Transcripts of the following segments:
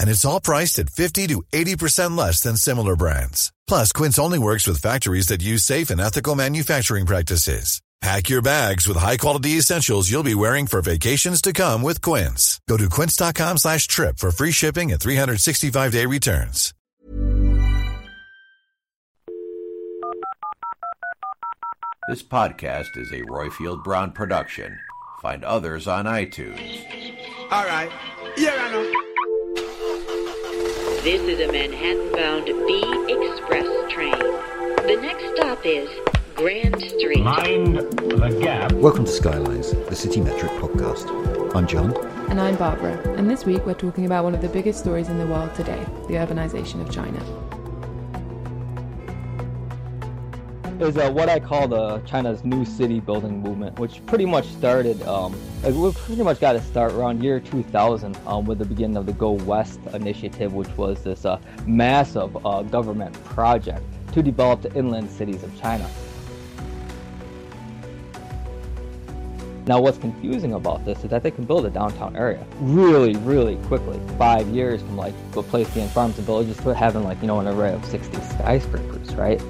And it's all priced at 50 to 80% less than similar brands. Plus, Quince only works with factories that use safe and ethical manufacturing practices. Pack your bags with high-quality essentials you'll be wearing for vacations to come with Quince. Go to quince.com slash trip for free shipping and 365-day returns. This podcast is a Roifield Brown production. Find others on iTunes. All right. Yeah, I know. This is a Manhattan-bound B Express train. The next stop is Grand Street. Mind the gap. Welcome to Skylines, the CityMetric podcast. I'm John. And I'm Barbara, and this week we're talking about one of the biggest stories in the world today the urbanization of China. Is uh, what I call the China's new city building movement, which pretty much started. Um, like we pretty much got to start around year 2000 um, with the beginning of the Go West initiative, which was this uh, massive uh, government project to develop the inland cities of China. Now, what's confusing about this is that they can build a downtown area really, really quickly. Five years from like being farms and villages to having like you know an array of 60 skyscrapers, right?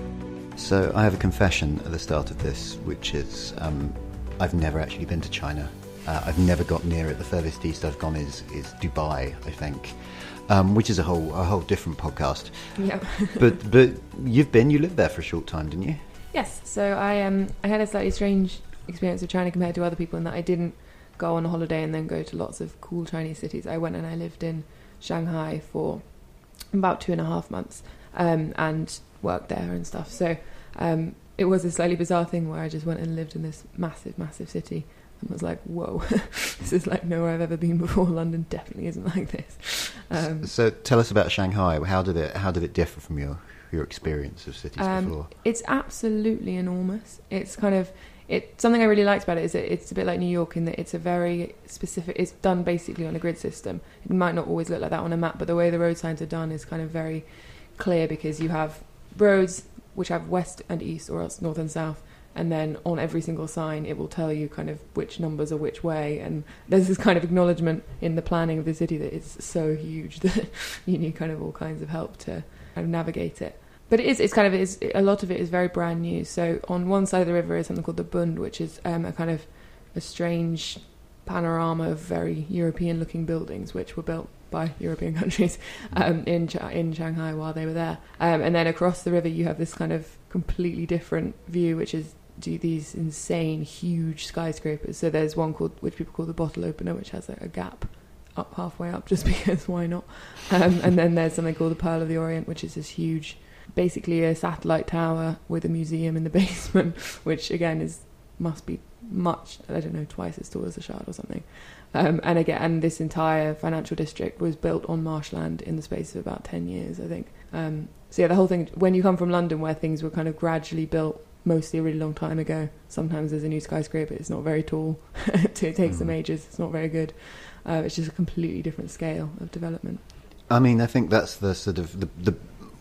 So I have a confession at the start of this, which is um, I've never actually been to China. Uh, I've never got near it. The furthest east I've gone is is Dubai, I think, um, which is a whole a whole different podcast. Yeah. but but you've been, you lived there for a short time, didn't you? Yes, so I um I had a slightly strange experience of China compared to other people in that I didn't go on a holiday and then go to lots of cool Chinese cities. I went and I lived in Shanghai for about two and a half months um, and worked there and stuff. So um, it was a slightly bizarre thing where I just went and lived in this massive, massive city and was like, whoa, this is like nowhere I've ever been before. London definitely isn't like this. Um, so tell us about Shanghai. How did it how did it differ from your your experience of cities Um, before? It's absolutely enormous. It's kind of it. Something I really liked about it is that it's a bit like New York in that it's a very specific. It's done basically on a grid system. It might not always look like that on a map, but the way the road signs are done is kind of very clear because you have roads which have west and east, or else north and south. And then on every single sign, it will tell you kind of which numbers are which way. And there's this kind of acknowledgement in the planning of the city that it's so huge that you need kind of all kinds of help to kind of navigate it. But it is, it's kind of, it's, a lot of it is very brand new. So on one side of the river is something called the Bund, which is um, a kind of a strange panorama of very European looking buildings, which were built by European countries um, in Ch- in Shanghai while they were there. Um, and then across the river, you have this kind of completely different view, which is do these insane, huge skyscrapers. So there's one called, which people call the bottle opener, which has a, gap up halfway up, just because why not? Um, and then there's something called the Pearl of the Orient, which is this huge, basically a satellite tower with a museum in the basement, which again is must be much, I don't know, twice as tall as a shard or something. Um, and again, and this entire financial district was built on marshland in the space of about 10 years, I think. Um, so, yeah, the whole thing, when you come from London, where things were kind of gradually built, mostly a really long time ago, sometimes there's a new skyscraper, it's not very tall, it takes them ages, it's not very good. Uh, it's just a completely different scale of development. I mean, I think that's the sort of the, the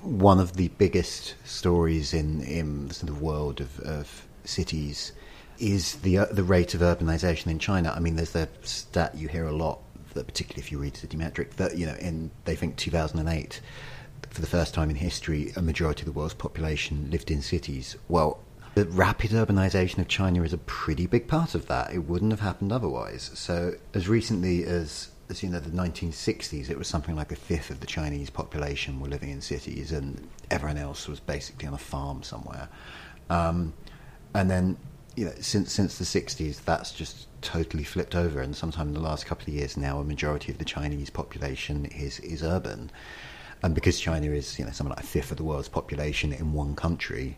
one of the biggest stories in in the sort of world of, of cities is the uh, the rate of urbanization in China. I mean, there's the stat you hear a lot, that particularly if you read CityMetric, that you know, in they think 2008, for the first time in history, a majority of the world's population lived in cities. Well, the rapid urbanization of China is a pretty big part of that. It wouldn't have happened otherwise. So, as recently as as you know, the 1960s, it was something like a fifth of the Chinese population were living in cities, and everyone else was basically on a farm somewhere. Um, and then, you know, since since the 60s, that's just totally flipped over. And sometime in the last couple of years now, a majority of the Chinese population is is urban. and because China is you know something like a fifth of the world's population in one country,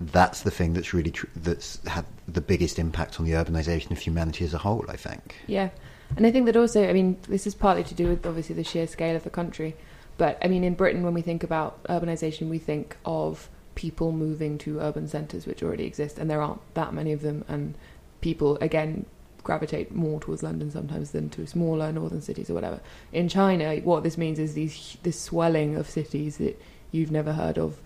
that's the thing that's really tr- that's had the biggest impact on the urbanization of humanity as a whole. I think. Yeah, and I think that also, I mean, this is partly to do with obviously the sheer scale of the country, but I mean, in Britain, when we think about urbanization, we think of people moving to urban centres which already exist, and there aren't that many of them, and people again gravitate more towards London sometimes than to smaller northern cities or whatever. In China, what this means is these this swelling of cities that you've never heard of,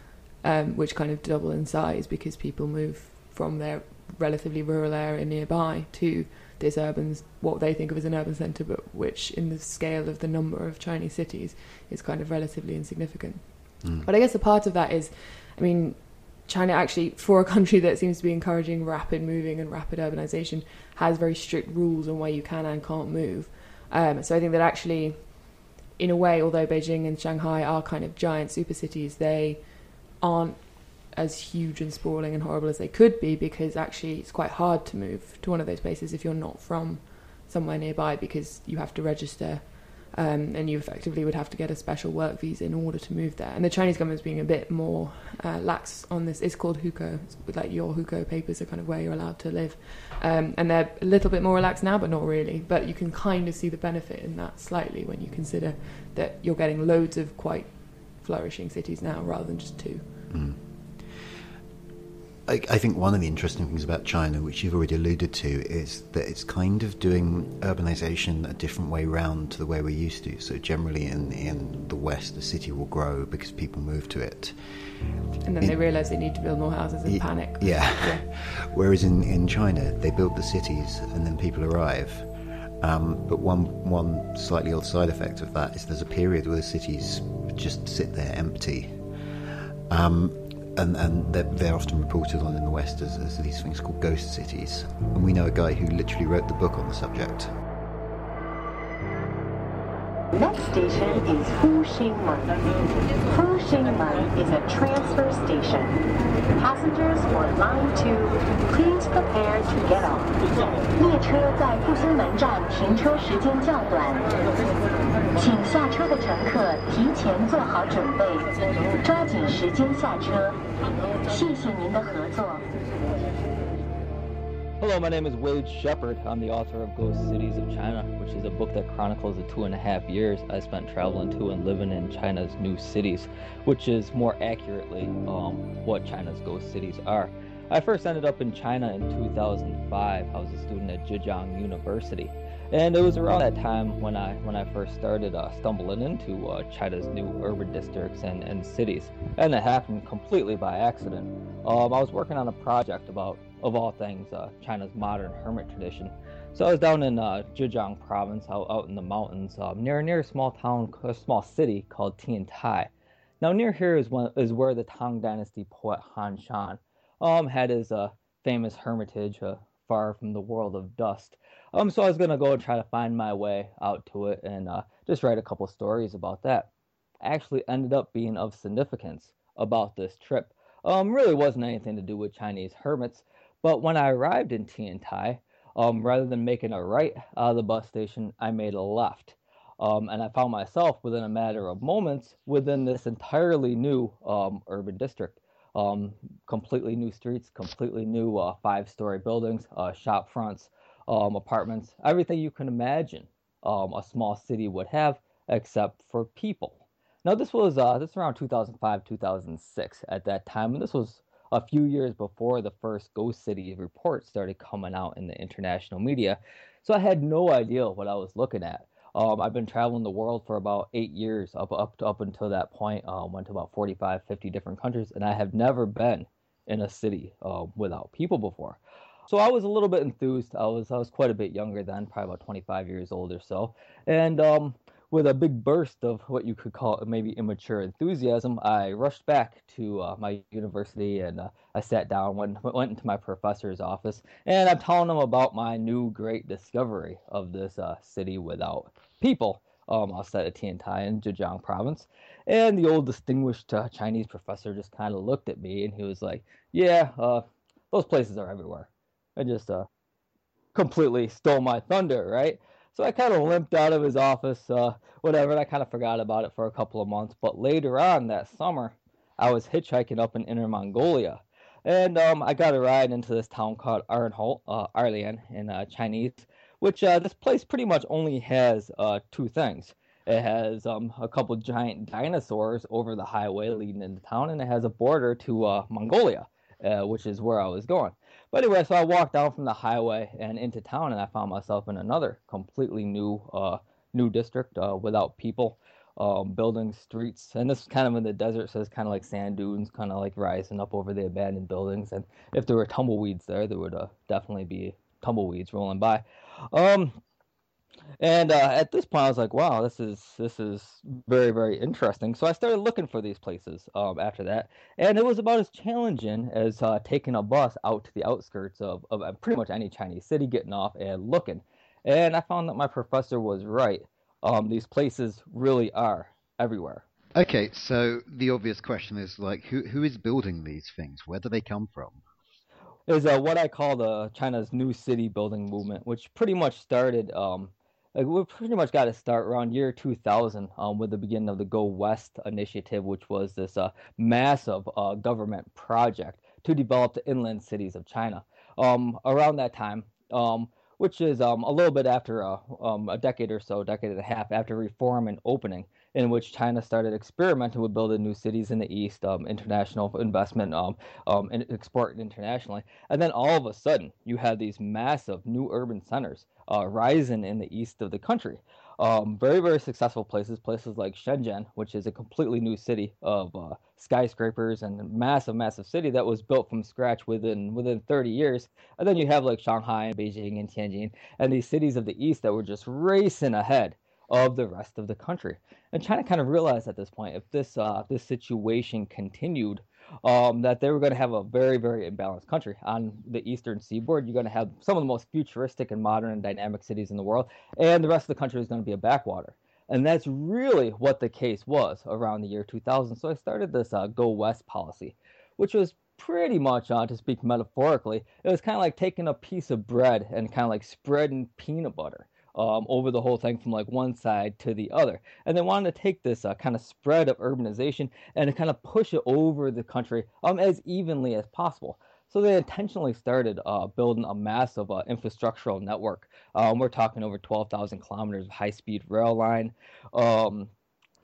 um, which kind of double in size because people move from their relatively rural area nearby to this urban, what they think of as an urban centre, but which in the scale of the number of Chinese cities is kind of relatively insignificant. Mm. But I guess a part of that is, I mean, China actually, for a country that seems to be encouraging rapid moving and rapid urbanization, has very strict rules on where you can and can't move. Um, so I think that actually, in a way, although Beijing and Shanghai are kind of giant super cities, they aren't as huge and sprawling and horrible as they could be because actually it's quite hard to move to one of those places if you're not from somewhere nearby because you have to register um, and you effectively would have to get a special work visa in order to move there. And the Chinese government's being a bit more uh, lax on this. It's called hukou, it's like your hukou papers are kind of where you're allowed to live, um, and they're a little bit more relaxed now, but not really. But you can kind of see the benefit in that slightly when you consider that you're getting loads of quite flourishing cities now rather than just two. Mm. I, I, think one of the interesting things about China, which you've already alluded to, is that it's kind of doing urbanization a different way round to the way we're used to. So generally, in in the West, the city will grow because people move to it, and then in, they realise they need to build more houses and y- panic. Yeah. yeah. Whereas in in China, they build the cities and then people arrive. Um, but one one slightly odd side effect of that is there's a period where the cities just sit there empty. Um, and, and they're, they're, often reported on in the West as, as these things called ghost cities. And we know a guy who literally wrote the book on the subject. Next station is Fuxingmen. Fuxingmen is a transfer station. Passengers for line 2, please prepare to get off. 列车在复兴门站停车时间较短，请下车的乘客提前做好准备，抓紧时间下车。谢谢您的合作。Hello, my name is Wade Shepard. I'm the author of Ghost Cities of China, which is a book that chronicles the two and a half years I spent traveling to and living in China's new cities, which is more accurately um, what China's ghost cities are. I first ended up in China in 2005. I was a student at Zhejiang University. And it was around that time when I when I first started uh, stumbling into uh, China's new urban districts and, and cities, and it happened completely by accident. Um, I was working on a project about of all things, uh, China's modern hermit tradition. So I was down in uh, Zhejiang province, out, out in the mountains, um, near near a small town, a small city called Tiantai. Now near here is one is where the Tang Dynasty poet Han Shan um, had his uh, famous hermitage, uh, far from the world of dust. Um, so I was gonna go and try to find my way out to it and uh, just write a couple stories about that. Actually, ended up being of significance about this trip. Um, really wasn't anything to do with Chinese hermits. But when I arrived in Tiantai, um, rather than making a right out of the bus station, I made a left. Um, and I found myself within a matter of moments within this entirely new um, urban district. Um, completely new streets, completely new uh, five story buildings, uh, shop fronts, um, apartments, everything you can imagine um, a small city would have, except for people. Now, this was uh, this was around 2005, 2006 at that time, and this was a few years before the first Ghost City report started coming out in the international media. So I had no idea what I was looking at. Um, I've been traveling the world for about eight years up up up until that point. Um, went to about 45, 50 different countries, and I have never been in a city uh, without people before. So I was a little bit enthused. I was I was quite a bit younger then, probably about 25 years old or so, and um, with a big burst of what you could call maybe immature enthusiasm, I rushed back to uh, my university and uh, I sat down, went, went into my professor's office, and I'm telling him about my new great discovery of this uh, city without people. Um, outside of Tiantai in Zhejiang province. And the old distinguished uh, Chinese professor just kind of looked at me and he was like, Yeah, uh, those places are everywhere. And just uh, completely stole my thunder, right? So I kind of limped out of his office, uh, whatever, and I kind of forgot about it for a couple of months. But later on that summer, I was hitchhiking up in Inner Mongolia, and um, I got a ride into this town called Erenhot, uh, Erlian in uh, Chinese, which uh, this place pretty much only has uh, two things. It has um, a couple giant dinosaurs over the highway leading into town, and it has a border to uh, Mongolia, uh, which is where I was going. But anyway, so I walked down from the highway and into town, and I found myself in another completely new uh, new district uh, without people, um, buildings, streets, and this is kind of in the desert, so it's kind of like sand dunes, kind of like rising up over the abandoned buildings. And if there were tumbleweeds there, there would uh, definitely be tumbleweeds rolling by. Um, and uh, at this point, I was like, "Wow, this is this is very very interesting." So I started looking for these places um, after that, and it was about as challenging as uh, taking a bus out to the outskirts of, of uh, pretty much any Chinese city, getting off and looking. And I found that my professor was right. Um, these places really are everywhere. Okay, so the obvious question is like, who who is building these things? Where do they come from? Is uh, what I call the China's new city building movement, which pretty much started um, like we pretty much got to start around year 2000 um, with the beginning of the Go West initiative, which was this uh, massive uh, government project to develop the inland cities of China. Um, around that time, um, which is um, a little bit after uh, um, a decade or so, decade and a half after reform and opening, in which China started experimenting with building new cities in the east, um, international investment, and export internationally. And then all of a sudden, you had these massive new urban centers uh, rising in the east of the country. Um, very, very successful places, places like Shenzhen, which is a completely new city of uh, skyscrapers and massive, massive city that was built from scratch within within 30 years. And then you have like Shanghai and Beijing and Tianjin and these cities of the east that were just racing ahead of the rest of the country. And China kind of realized at this point if this uh, this situation continued, um, that they were going to have a very very imbalanced country on the eastern seaboard. You're going to have some of the most futuristic and modern and dynamic cities in the world, and the rest of the country is going to be a backwater. And that's really what the case was around the year 2000. So I started this uh, Go West policy, which was pretty much, uh, to speak metaphorically, it was kind of like taking a piece of bread and kind of like spreading peanut butter um, over the whole thing from like one side to the other. And they wanted to take this uh, kind of spread of urbanization and kind of push it over the country um, as evenly as possible. So they intentionally started uh, building a massive uh, infrastructural network. Um, we're talking over 12,000 kilometers of high-speed rail line, um,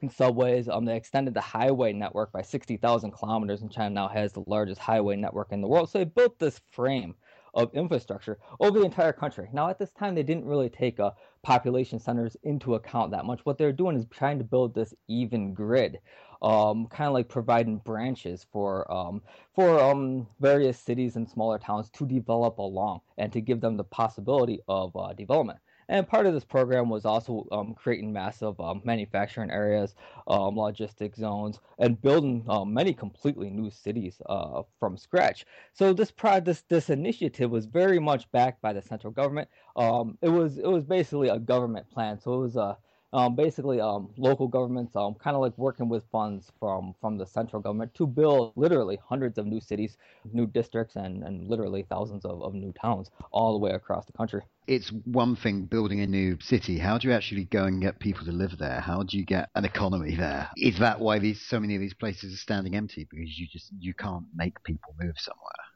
and subways. Um, they extended the highway network by 60,000 kilometers, and China now has the largest highway network in the world. So they built this frame of infrastructure over the entire country. Now, at this time, they didn't really take uh, population centers into account that much. What they're doing is trying to build this even grid, um, kind of like providing branches for um, for um, various cities and smaller towns to develop along and to give them the possibility of uh, development. And part of this program was also um, creating massive um, manufacturing areas, um, logistic zones, and building um, many completely new cities uh, from scratch. So this, pro- this this initiative was very much backed by the central government. Um, it was it was basically a government plan. So it was a um, basically um, local governments um, kind of like working with funds from from the central government to build literally hundreds of new cities, new districts, and, and literally thousands of, of new towns all the way across the country. It's one thing building a new city. How do you actually go and get people to live there? How do you get an economy there? Is that why these so many of these places are standing empty because you just you can't make people move somewhere?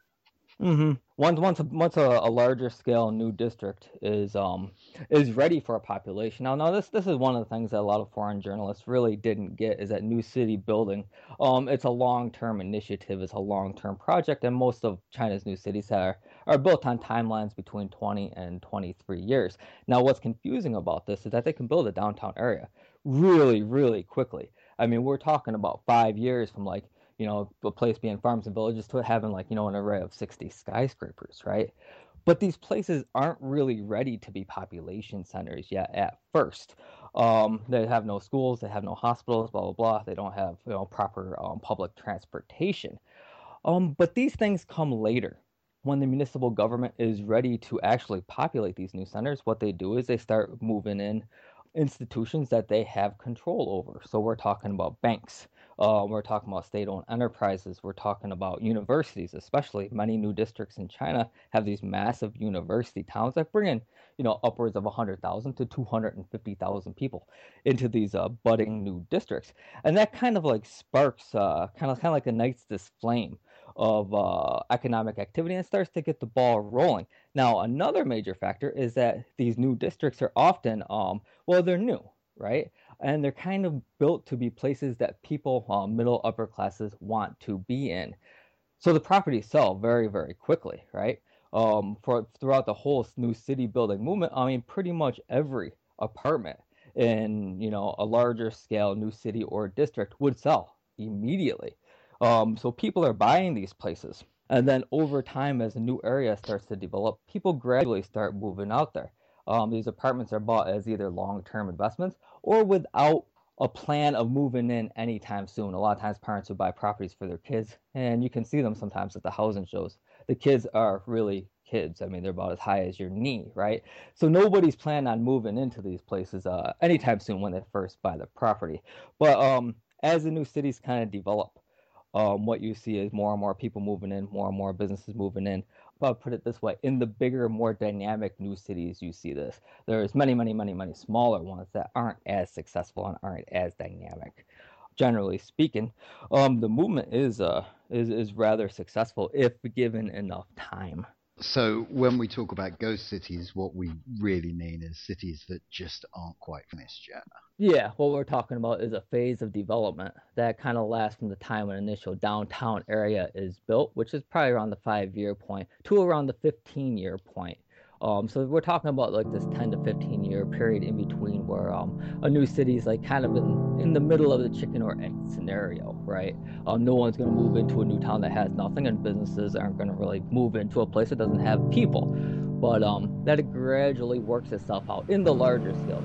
Mm-hmm. Once once a, once a, a, larger scale new district is um is ready for a population. Now, now this this is one of the things that a lot of foreign journalists really didn't get is that new city building. Um, it's a long term initiative. It's a long term project, and most of China's new cities are are built on timelines between 20 and 23 years. Now, what's confusing about this is that they can build a downtown area really really quickly. I mean, we're talking about five years from like you know, a place being farms and villages to having like, you know, an array of 60 skyscrapers, right? But these places aren't really ready to be population centers yet at first. Um, they have no schools, they have no hospitals, blah, blah, blah. They don't have, you know, proper um, public transportation. Um, but these things come later. When the municipal government is ready to actually populate these new centers, what they do is they start moving in institutions that they have control over. So we're talking about banks, Uh, we're talking about state-owned enterprises. We're talking about universities, especially many new districts in China have these massive university towns that bring in, you know, upwards of 100,000 to 250,000 people into these uh, budding new districts, and that kind of like sparks, uh, kind of kind of like ignites this flame of uh, economic activity and starts to get the ball rolling. Now, another major factor is that these new districts are often, um, well, they're new, right? and they're kind of built to be places that people, uh, middle upper classes, want to be in. So the properties sell very, very quickly, right? Um, for throughout the whole new city building movement, I mean, pretty much every apartment in you know a larger scale new city or district would sell immediately. Um, so people are buying these places, and then over time, as a new area starts to develop, people gradually start moving out there. Um, these apartments are bought as either long-term investments or without a plan of moving in anytime soon. A lot of times parents would buy properties for their kids, and you can see them sometimes at the housing shows. The kids are really kids. I mean, they're about as high as your knee, right? So nobody's planning on moving into these places uh, anytime soon when they first buy the property. But um, as the new cities kind of develop, um, what you see is more and more people moving in, more and more businesses moving in. But I'll put it this way: in the bigger, more dynamic new cities, you see this. There's many, many, many, many smaller ones that aren't as successful and aren't as dynamic. Generally speaking, um, the movement is uh is is rather successful if given enough time. So when we talk about ghost cities, what we really mean is cities that just aren't quite finished yet. Yeah, what we're talking about is a phase of development that kind of lasts from the time an initial downtown area is built, which is probably around the five year point, to around the 15 year point. Um, so we're talking about like this 10 to 15 year period in between where um, a new city is like kind of in, in the middle of the chicken or egg scenario, right? Um, no one's going to move into a new town that has nothing, and businesses aren't going to really move into a place that doesn't have people. But um, that gradually works itself out in the larger scale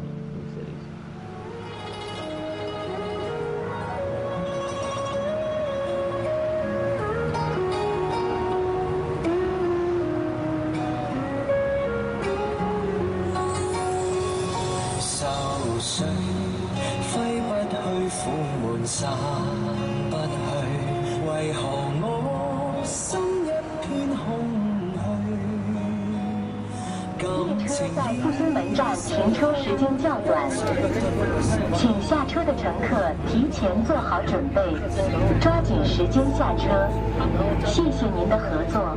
一片空虛？列车在复兴门站停车时间较短，请下车的乘客提前做好准备，抓紧时间下车。谢谢您的合作。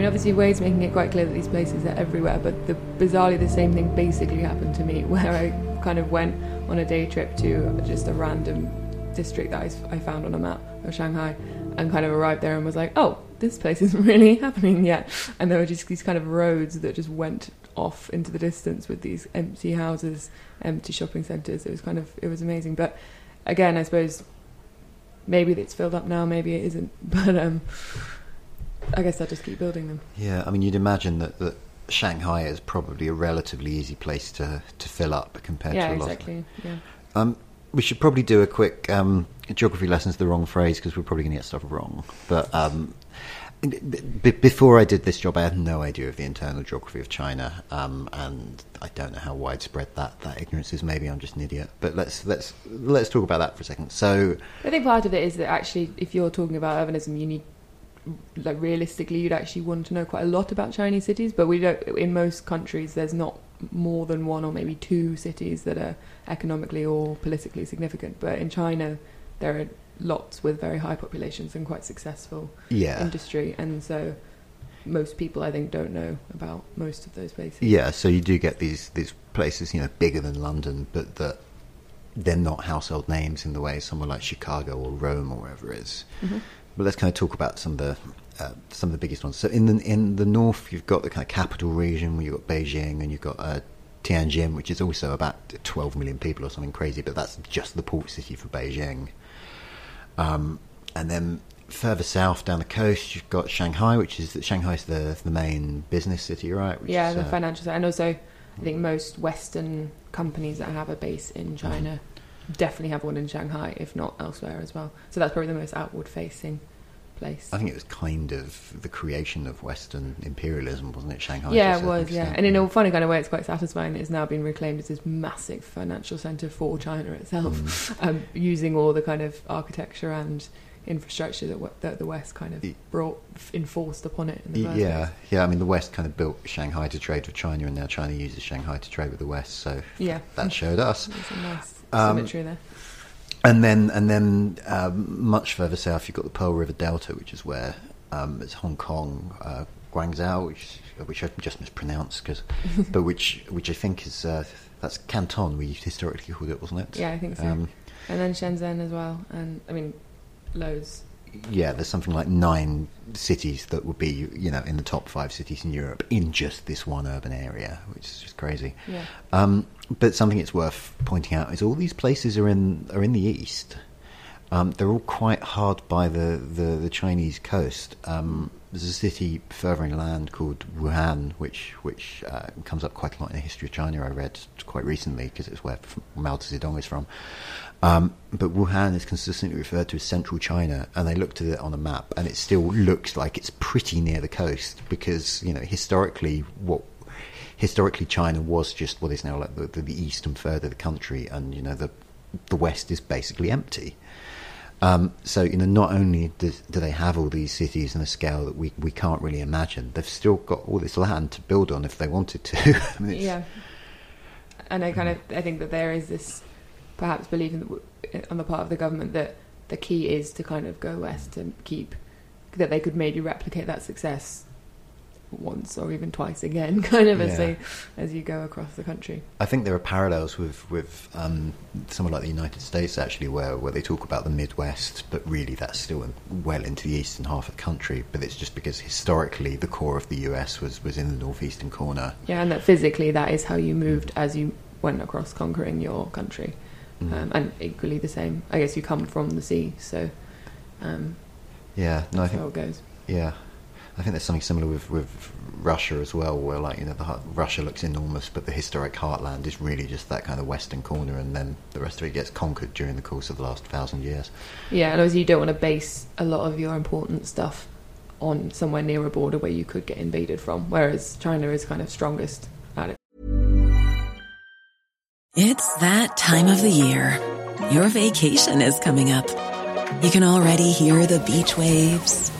Mean, obviously, Wade's making it quite clear that these places are everywhere, but the, bizarrely, the same thing basically happened to me, where I kind of went on a day trip to just a random district that I found on a map of Shanghai, and kind of arrived there and was like, oh, this place isn't really happening yet. And there were just these kind of roads that just went off into the distance with these empty houses, empty shopping centres. It was kind of, it was amazing. But again, I suppose maybe it's filled up now, maybe it isn't. But um, I guess I'll just keep building them. Yeah, I mean, you'd imagine that, that Shanghai is probably a relatively easy place to, to fill up compared yeah, to a lot. exactly. Yeah. Um, we should probably do a quick um, geography lesson's the wrong phrase because we're probably going to get stuff wrong. But um, b- before I did this job, I had no idea of the internal geography of China, um, and I don't know how widespread that, that ignorance is. Maybe I'm just an idiot. But let's let's let's talk about that for a second. So, I think part of it is that actually, if you're talking about urbanism, you need, like, realistically, you'd actually want to know quite a lot about Chinese cities. But we don't. In most countries, there's not more than one or maybe two cities that are economically or politically significant. But in China, there are lots with very high populations and quite successful Yeah. industry, and so most people, I think, don't know about most of those places. yeah, so you do get these these places, you know, bigger than London, but that they're not household names in the way somewhere like Chicago or Rome or wherever it is. Mhm. Let's kind of talk about some of the uh, some of the biggest ones. So in the in the north, you've got the kind of capital region where you've got Beijing and you've got uh, Tianjin, which is also about 12 million people or something crazy, but that's just the port city for Beijing. Um, and then further south down the coast, you've got Shanghai, which is Shanghai's the the main business city, right? Which yeah, is, the uh, financial and also I think most Western companies that have a base in China definitely have one in Shanghai, if not elsewhere as well. So that's probably the most outward-facing place. I think it was kind of the creation of Western imperialism, wasn't it? Shanghai. yeah, it was. Yeah, and in a funny kind of way, it's quite satisfying. that It's now been reclaimed as this massive financial center for China itself, Mm. um, using all the kind of architecture and infrastructure that, w- that the West kind of brought enforced upon it. In the first Yeah, place. yeah. I mean, the West kind of built Shanghai to trade with China, and now China uses Shanghai to trade with the West. So Yeah. that showed us. There's a nice Um, symmetry there. And then, and then, um, much further south, you've got the Pearl River Delta, which is where um, it's Hong Kong, uh, Guangzhou, which which I just mispronounced, cause, but which which I think is uh, that's Canton. We historically called it, wasn't it? Yeah, I think so. Um, and then Shenzhen as well, and I mean, loads. Yeah, there's something like nine cities that would be, you know, in the top five cities in Europe in just this one urban area, which is just crazy. Yeah. Um, but something it's worth pointing out is all these places are in are in the east. Um, they're all quite hard by the, the, the Chinese coast. Um, there's a city further inland called Wuhan, which which uh, comes up quite a lot in the history of China. I read quite recently because it's where Mao Zedong is from. Um, but Wuhan is consistently referred to as central China, and they looked at it on a map, and it still looks like it's pretty near the coast because you know historically what historically China was just what is now like the, the, the eastern third of the country, and you know the the west is basically empty. Um, so you know, not only do, do they have all these cities in a scale that we, we can't really imagine, they've still got all this land to build on if they wanted to. I mean, Yeah. And I kind of I think that there is this perhaps belief the, on the part of the government that the key is to kind of go west and keep that they could maybe replicate that success once or even twice again, kind of as Yeah. they as you go across the country. I think there are parallels with with um, somewhere like the United States actually, where where they talk about the Midwest, but really that's still in, well into the eastern half of the country. But it's just because historically the core of the U.S. was was in the northeastern corner. Yeah, and that physically that is how you moved as you went across conquering your country, Mhm. um, and equally the same. I guess you come from the sea, so um, Yeah, no, I think how it goes. Yeah, I think there's something similar with, with Russia as well, where like you know the Russia looks enormous, but the historic heartland is really just that kind of western corner, and then the rest of it gets conquered during the course of the last thousand years. Yeah, and obviously you don't want to base a lot of your important stuff on somewhere near a border where you could get invaded from, whereas China is kind of strongest at it. It's that time of the year. Your vacation is coming up. You can already hear the beach waves,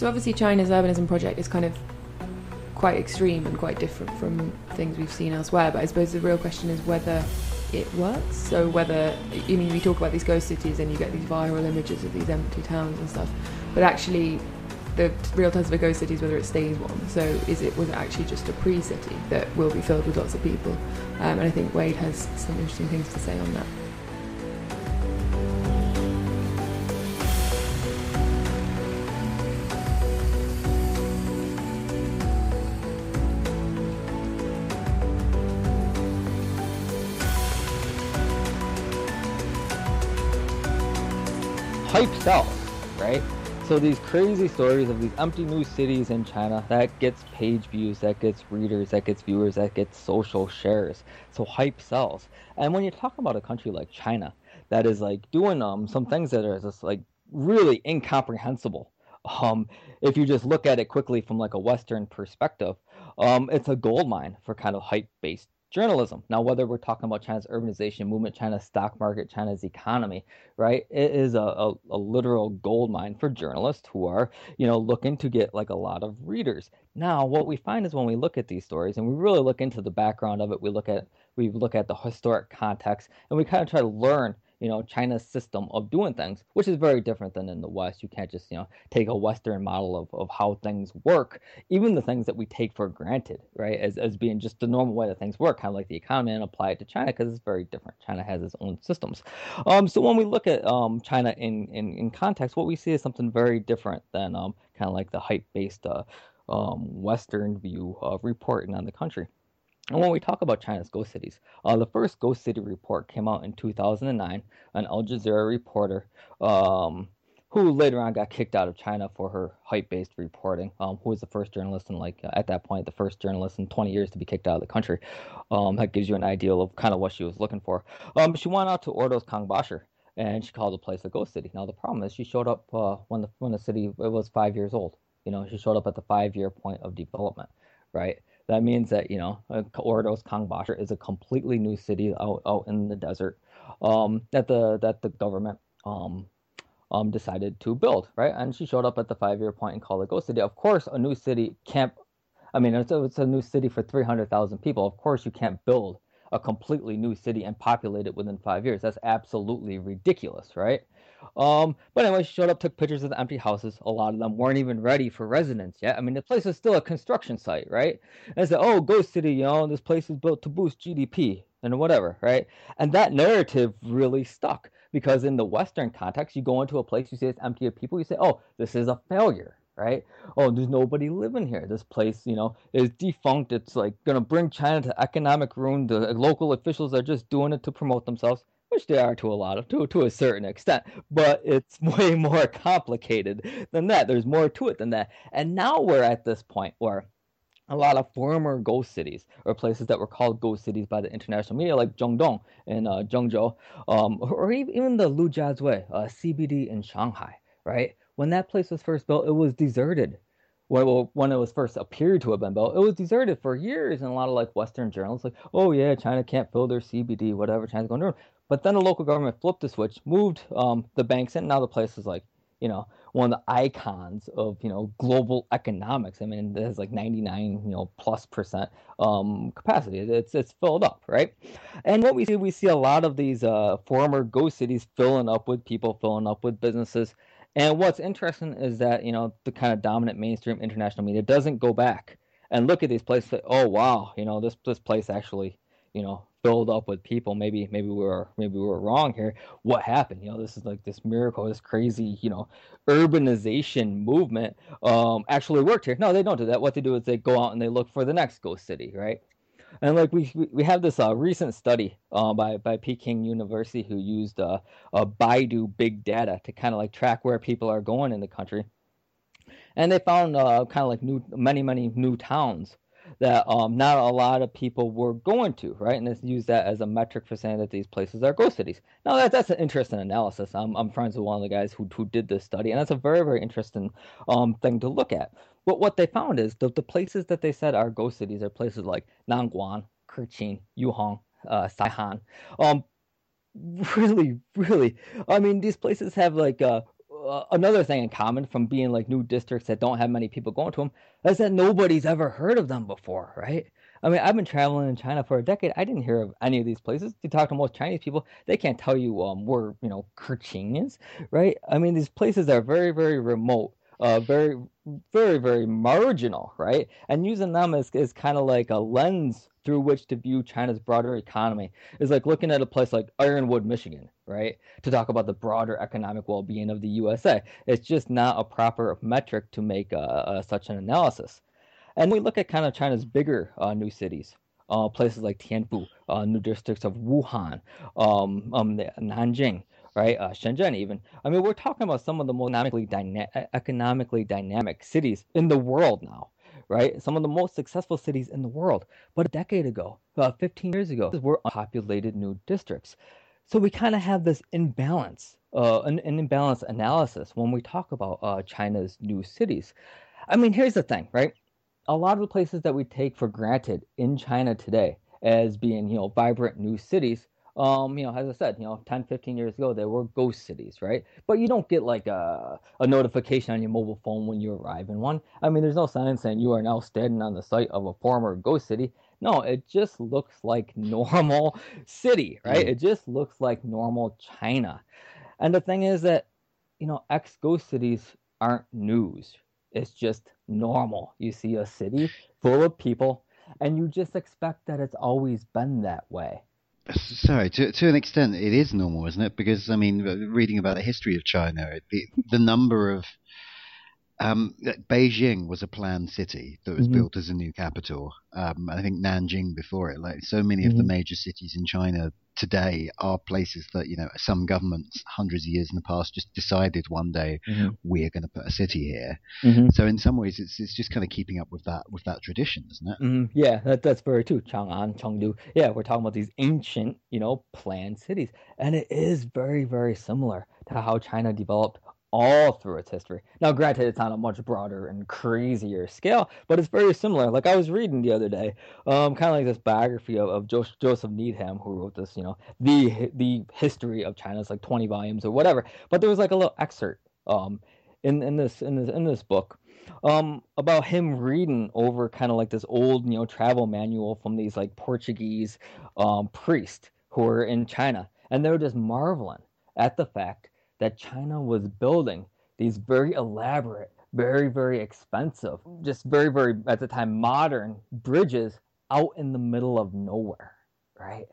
So obviously China's urbanism project is kind of quite extreme and quite different from things we've seen elsewhere. But I suppose the real question is whether it works. So whether I mean we talk about these ghost cities and you get these viral images of these empty towns and stuff, but actually the real test of a ghost city is whether it stays one. So is it was it actually just a pre-city that will be filled with lots of people? Um, and I think Wade has some interesting things to say on that. Hype sells, right? So these crazy stories of these empty new cities in China that gets page views, that gets readers, that gets viewers, that gets social shares. So hype sells. And when you talk about a country like China that is like doing um some things that are just like really incomprehensible. Um, if you just look at it quickly from like a Western perspective, um, it's a gold mine for kind of hype-based journalism. Now, whether we're talking about China's urbanization movement, China's stock market, China's economy, right? It is a, a, a, literal gold mine for journalists who are, you know, looking to get like a lot of readers. Now, what we find is when we look at these stories and we really look into the background of it, we look at we look at the historic context and we kind of try to learn you know China's system of doing things, which is very different than in the West. You can't just you know take a Western model of, of how things work, even the things that we take for granted, right, as as being just the normal way that things work, kind of like the economy, and apply it to China because it's very different. China has its own systems. Um, so when we look at um, China in, in in context, what we see is something very different than um, kind of like the hype based uh, um, Western view of reporting on the country. And when we talk about China's ghost cities, uh, the first ghost city report came out in 2009. An Al Jazeera reporter, um, who later on got kicked out of China for her hype-based reporting, um, who was the first journalist in like at that point the first journalist in 20 years to be kicked out of the country. Um, that gives you an idea of kind of what she was looking for. Um, she went out to Ordos Kangbashi and she called the place a ghost city. Now the problem is she showed up uh, when the when the city it was five years old. You know, she showed up at the five-year point of development, right? That means that you know Ordos Kangbashi is a completely new city out out in the desert um, that the that the government um, um, decided to build, right? And she showed up at the five year point and called it Ghost City. Of course, a new city can't. I mean, it's a, it's a new city for three hundred thousand people. Of course, you can't build a completely new city and populate it within five years. That's absolutely ridiculous, right? Um, but anyway, she showed up, took pictures of the empty houses. A lot of them weren't even ready for residents yet. I mean, the place is still a construction site, right? And said, "Oh, Ghost City, you know, this place is built to boost GDP and whatever, right?" And that narrative really stuck because in the Western context, you go into a place, you see it's empty of people, you say, "Oh, this is a failure." Right? Oh, there's nobody living here. This place, you know, is defunct. It's like gonna bring China to economic ruin. The local officials are just doing it to promote themselves which they are to a lot of to to a certain extent, but it's way more complicated than that. There's more to it than that. And now we're at this point where a lot of former ghost cities or places that were called ghost cities by the international media, like Zhengdong in uh, Zhengzhou, um, or even the Lujiazui uh, CBD in Shanghai, right? When that place was first built, it was deserted well, when it was first appeared to have been built, it was deserted for years, and a lot of like Western journals like, oh yeah, China can't build their CBD, whatever, China's going to. But then the local government flipped the switch, moved um, the banks in. Now the place is like, you know, one of the icons of you know global economics. I mean, it has like 99 you know plus percent um, capacity. It's it's filled up, right? And what we see, we see a lot of these uh, former ghost cities filling up with people, filling up with businesses and what's interesting is that you know the kind of dominant mainstream international media doesn't go back and look at these places. Say, oh wow, you know this this place actually you know filled up with people. Maybe maybe we were maybe we were wrong here. What happened? You know this is like this miracle, this crazy you know urbanization movement um, actually worked here. No, they don't do that. What they do is they go out and they look for the next ghost city, right? And like we we have this uh, recent study uh, by by Peking University who used uh, Baidu big data to kind of like track where people are going in the country, and they found uh, kind of like new many many new towns that um, not a lot of people were going to, right? And let's use that as a metric for saying that these places are ghost cities. Now, that, that's an interesting analysis. I'm, I'm friends with one of the guys who, who did this study, and that's a very, very interesting um, thing to look at. But what they found is the, the places that they said are ghost cities are places like Nanguan, Kerqin, Yuhong, uh, Saihan. Um, really, really, I mean, these places have like uh, uh, another thing in common from being like new districts that don't have many people going to them is that nobody's ever heard of them before, right? I mean, I've been traveling in China for a decade. I didn't hear of any of these places. You talk to most Chinese people, they can't tell you um, where you know Kerqin is, right? I mean, these places are very, very remote uh, very, very, very marginal, right? And using them as, is kind of like a lens through which to view China's broader economy is like looking at a place like Ironwood, Michigan, right? To talk about the broader economic well being of the USA. It's just not a proper metric to make uh, uh, such an analysis. And we look at kind of China's bigger uh, new cities. Uh, places like Tianfu, uh, new districts of Wuhan, um, um, Nanjing, right? Uh, Shenzhen, even. I mean, we're talking about some of the most economically, dyna- economically dynamic cities in the world now, right? Some of the most successful cities in the world. But a decade ago, about 15 years ago, were populated new districts. So we kind of have this imbalance, uh, an, an imbalance analysis when we talk about uh, China's new cities. I mean, here's the thing, right? A lot of the places that we take for granted in China today as being, you know, vibrant new cities um, you know, as I said, you know, 10, 15 years ago, there were ghost cities, right? But you don't get like a, a notification on your mobile phone when you arrive in one. I mean, there's no sign saying you are now standing on the site of a former ghost city. No, it just looks like normal city, right? Mm. It just looks like normal China. And the thing is that, you know, ex ghost cities aren't news. It's just normal. You see a city full of people, and you just expect that it's always been that way Sorry, to to an extent, it is normal, isn't it? Because I mean, reading about the history of China, the the number of um, Beijing was a planned city that was mm-hmm. built as a new capital. Um, I think Nanjing before it. Like so many mm-hmm. of the mm-hmm. major cities in China today are places that you know some governments hundreds of years in the past just decided one day mm-hmm. we're going to put a city here. Mm-hmm. So in some ways, it's it's just kind of keeping up with that with that tradition, isn't it? Mm-hmm. Yeah, that, that's very true. Chang'an, Chengdu. Yeah, we're talking about these ancient, you know, planned cities, and it is very very similar to how China developed all through its history. Now, granted, it's on a much broader and crazier scale, but it's very similar. Like I was reading the other day, um, kind of like this biography of, of Joseph Needham, who wrote this, you know, the the history of China. It's like twenty volumes or whatever. But there was like a little excerpt um, in in this in this in this book um, about him reading over kind of like this old, you know, travel manual from these like Portuguese um, priests who were in China, and they were just marveling at the fact that China was building these very elaborate, very, very expensive, mm. just very, very, at the time, modern bridges out in the middle of nowhere, right?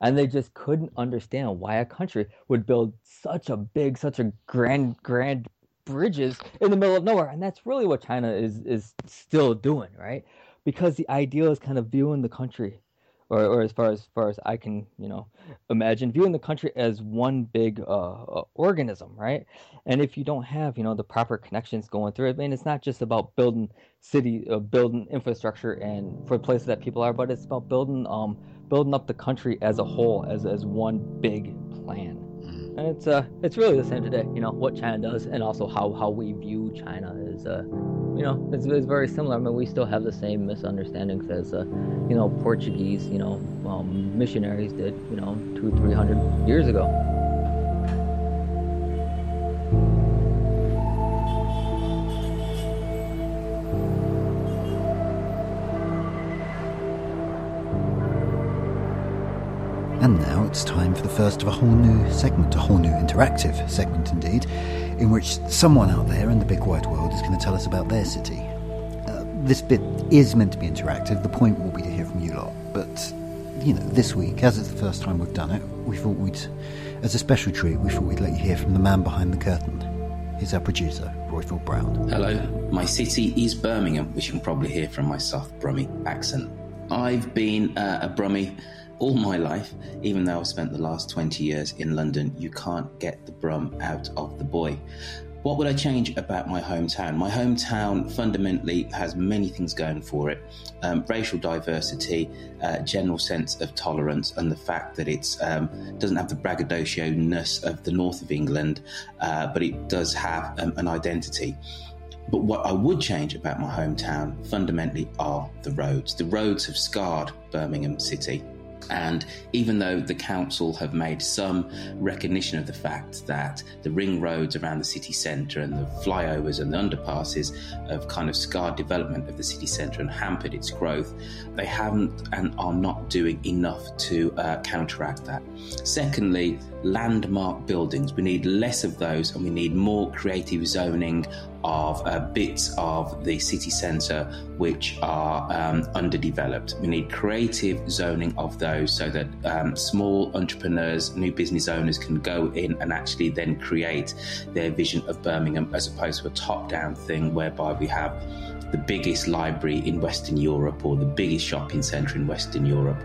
And they just couldn't understand why a country would build such a big, such a grand, grand bridges in the middle of nowhere. And that's really what China is is still doing, right? Because the idea is kind of viewing the country or, or as far as far as I can, you know, imagine viewing the country as one big uh, uh, organism, right? And if you don't have, you know, the proper connections going through it, I mean, it's not just about building city, uh, building infrastructure and for places that people are, but it's about building, um, building up the country as a whole, as as one big plan. And it's uh, it's really the same today, you know, what China does, and also how how we view China is uh you know, it's, it's very similar. I mean, we still have the same misunderstandings as, uh, you know, Portuguese, you know, um, missionaries did, you know, two, three hundred years ago. It's time for the first of a whole new segment, a whole new interactive segment indeed, in which someone out there in the big wide world is going to tell us about their city. Uh, this bit is meant to be interactive, the point will be to hear from you lot, but, you know, this week, as it's the first time we've done it, we thought we'd, as a special treat, we thought we'd let you hear from the man behind the curtain. Here's our producer, Roifield Brown. Hello, my city is Birmingham, which you can probably hear from my soft Brummie accent. I've been uh, a Brummie all my life, even though I've spent the last 20 years in London, you can't get the Brum out of the boy. What would I change about my hometown? My hometown fundamentally has many things going for it um, racial diversity, uh, general sense of tolerance, and the fact that it um, doesn't have the braggadocio ness of the north of England, uh, but it does have um, an identity. But what I would change about my hometown fundamentally are the roads. The roads have scarred Birmingham City. And even though the council have made some recognition of the fact that the ring roads around the city centre and the flyovers and the underpasses have kind of scarred development of the city centre and hampered its growth, they haven't and are not doing enough to uh, counteract that. Secondly, landmark buildings. We need less of those and we need more creative zoning of uh, bits of the city centre which are um, underdeveloped. We need creative zoning of those so that um, small entrepreneurs, new business owners can go in and actually then create their vision of Birmingham as opposed to a top down thing whereby we have the biggest library in Western Europe or the biggest shopping centre in Western Europe.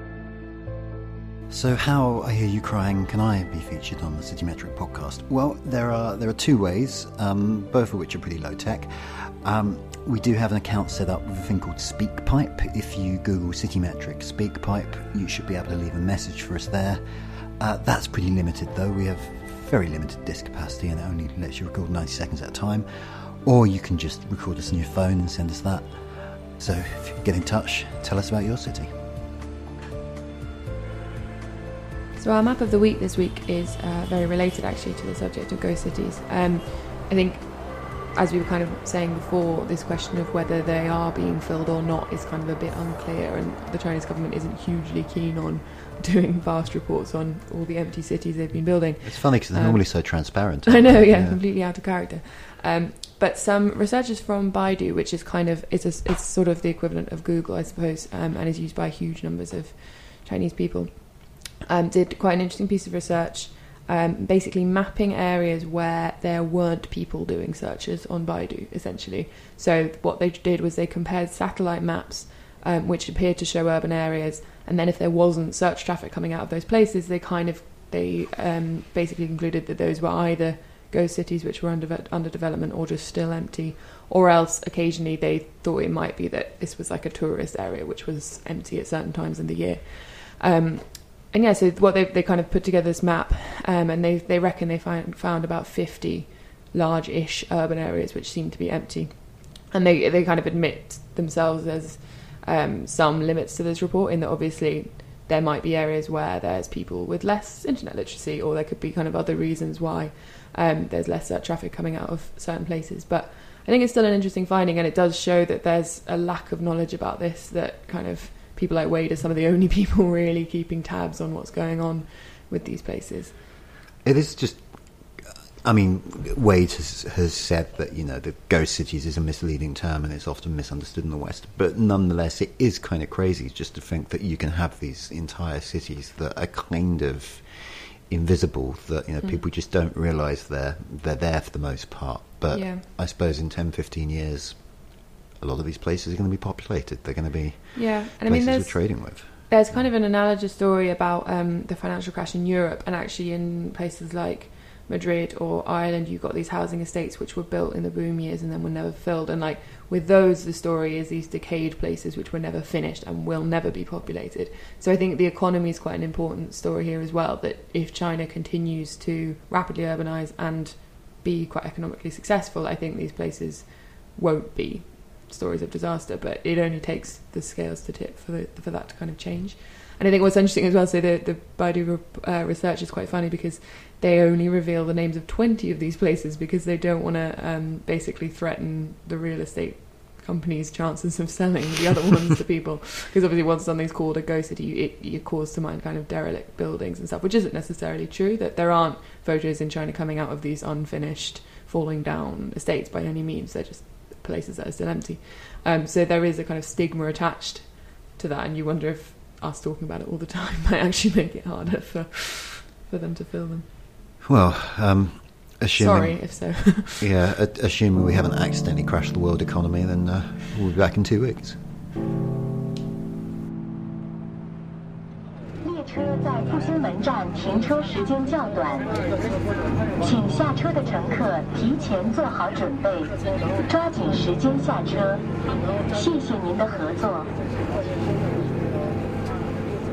So, how I hear you crying can I be featured on the CityMetric podcast? Well, there are there are two ways, um, both of which are pretty low tech. Um, we do have an account set up with a thing called SpeakPipe. If you Google CityMetric SpeakPipe, you should be able to leave a message for us there. Uh, that's pretty limited, though. We have very limited disk capacity, and it only lets you record 90 seconds at a time. Or you can just record us on your phone and send us that. So, if you get in touch, tell us about your city. So our map of the week this week is uh, very related actually to the subject of ghost cities. Um, I think, as we were kind of saying before, this question of whether they are being filled or not is kind of a bit unclear, and the Chinese government isn't hugely keen on doing vast reports on all the empty cities they've been building. It's funny because they're Um, normally so transparent. I know, aren't yeah, completely out of character. Um, but some researchers from Baidu, which is kind of it's a, it's sort of the equivalent of Google, I suppose, um, and is used by huge numbers of Chinese people, um, did quite an interesting piece of research, um, basically mapping areas where there weren't people doing searches on Baidu, essentially. So what they did was they compared satellite maps, um, which appeared to show urban areas, and then if there wasn't search traffic coming out of those places, they kind of they um, basically concluded that those were either ghost cities which were under under development or just still empty, or else occasionally they thought it might be that this was like a tourist area which was empty at certain times in the year. Um, and yeah, so what they they kind of put together this map, um, and they they reckon they find, found about fifty large-ish urban areas which seem to be empty, and they they kind of admit themselves as um, some limits to this report in that obviously there might be areas where there's people with less internet literacy, or there could be kind of other reasons why um, there's less uh, traffic coming out of certain places. But I think it's still an interesting finding, and it does show that there's a lack of knowledge about this. That kind of people like Wade are some of the only people really keeping tabs on what's going on with these places. It is just. I mean, Wade has, has said that you know the ghost cities is a misleading term and it's often misunderstood in the West. But nonetheless, it is kind of crazy just to think that you can have these entire cities that are kind of invisible. That you know Mm. people just don't realise they're they're there for the most part. But Yeah. I suppose in 10, 15 years, a lot of these places are going to be populated. They're going to be Yeah, and I places mean, we're there's trading with. There's kind of an analogous story about um, the financial crash in Europe, and actually in places like Madrid or Ireland, you've got these housing estates which were built in the boom years and then were never filled. And like with those, the story is these decayed places which were never finished and will never be populated. So I think the economy is quite an important story here as well. That if China continues to rapidly urbanize and be quite economically successful, I think these places won't be stories of disaster, but it only takes the scales to tip for the, for that to kind of change. And I think what's interesting as well, so the the Baidu uh, research is quite funny because they only reveal the names of twenty of these places because they don't want to um, basically threaten the real estate companies' chances of selling the other ones to people. Because obviously, once something's called a ghost city, it, you cause to mind kind of derelict buildings and stuff, which isn't necessarily true. That there aren't photos in China coming out of these unfinished, falling down estates by any means. They're just places that are still empty. Um, so there is a kind of stigma attached to that, and you wonder if us talking about it all the time might actually make it harder for for them to fill them. Well, um, assuming. Sorry if so. yeah, a- assuming we haven't accidentally crashed the world economy, then uh, we'll be back in two weeks. 车在复兴门站停车时间较短，请下车的乘客提前做好准备，抓紧时间下车。谢谢您的合作。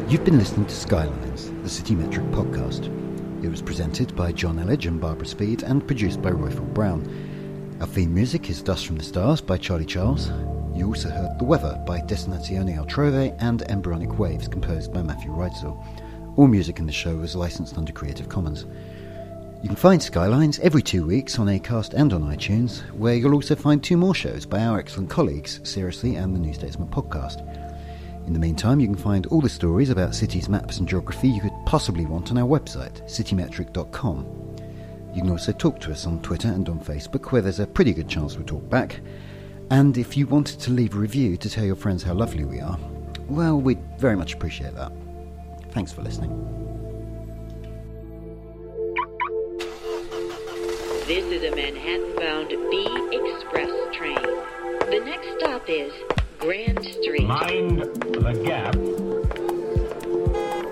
You've been listening to Skylines, the CityMetric podcast. It was presented by Jonn Elledge and Barbara Speed and produced by Roifield Brown. Our theme music is Dust from the Stars by Charlie Charles you also heard The Weather by Destinazione Altrove and Embryonic Waves composed by Matthew Reitzel. All music in the show was licensed under Creative Commons. You can find Skylines every two weeks on Acast and on iTunes, where you'll also find two more shows by our excellent colleagues, Seriously and the New Statesman podcast. In the meantime, you can find all the stories about cities, maps, and geography you could possibly want on our website, citymetric.com. You can also talk to us on Twitter and on Facebook, where there's a pretty good chance we'll talk back. And if you wanted to leave a review to tell your friends how lovely we are, well, we'd very much appreciate that. Thanks for listening. This is a Manhattan bound B Express train. The next stop is Grand Street. Mind the gap.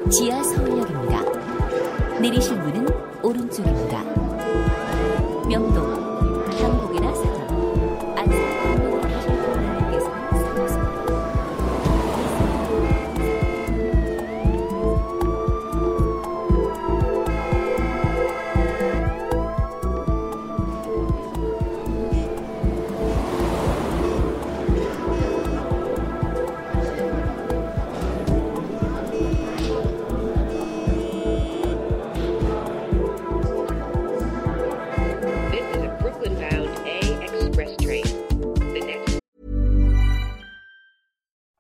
지하 서울역입니다. 내리실 문은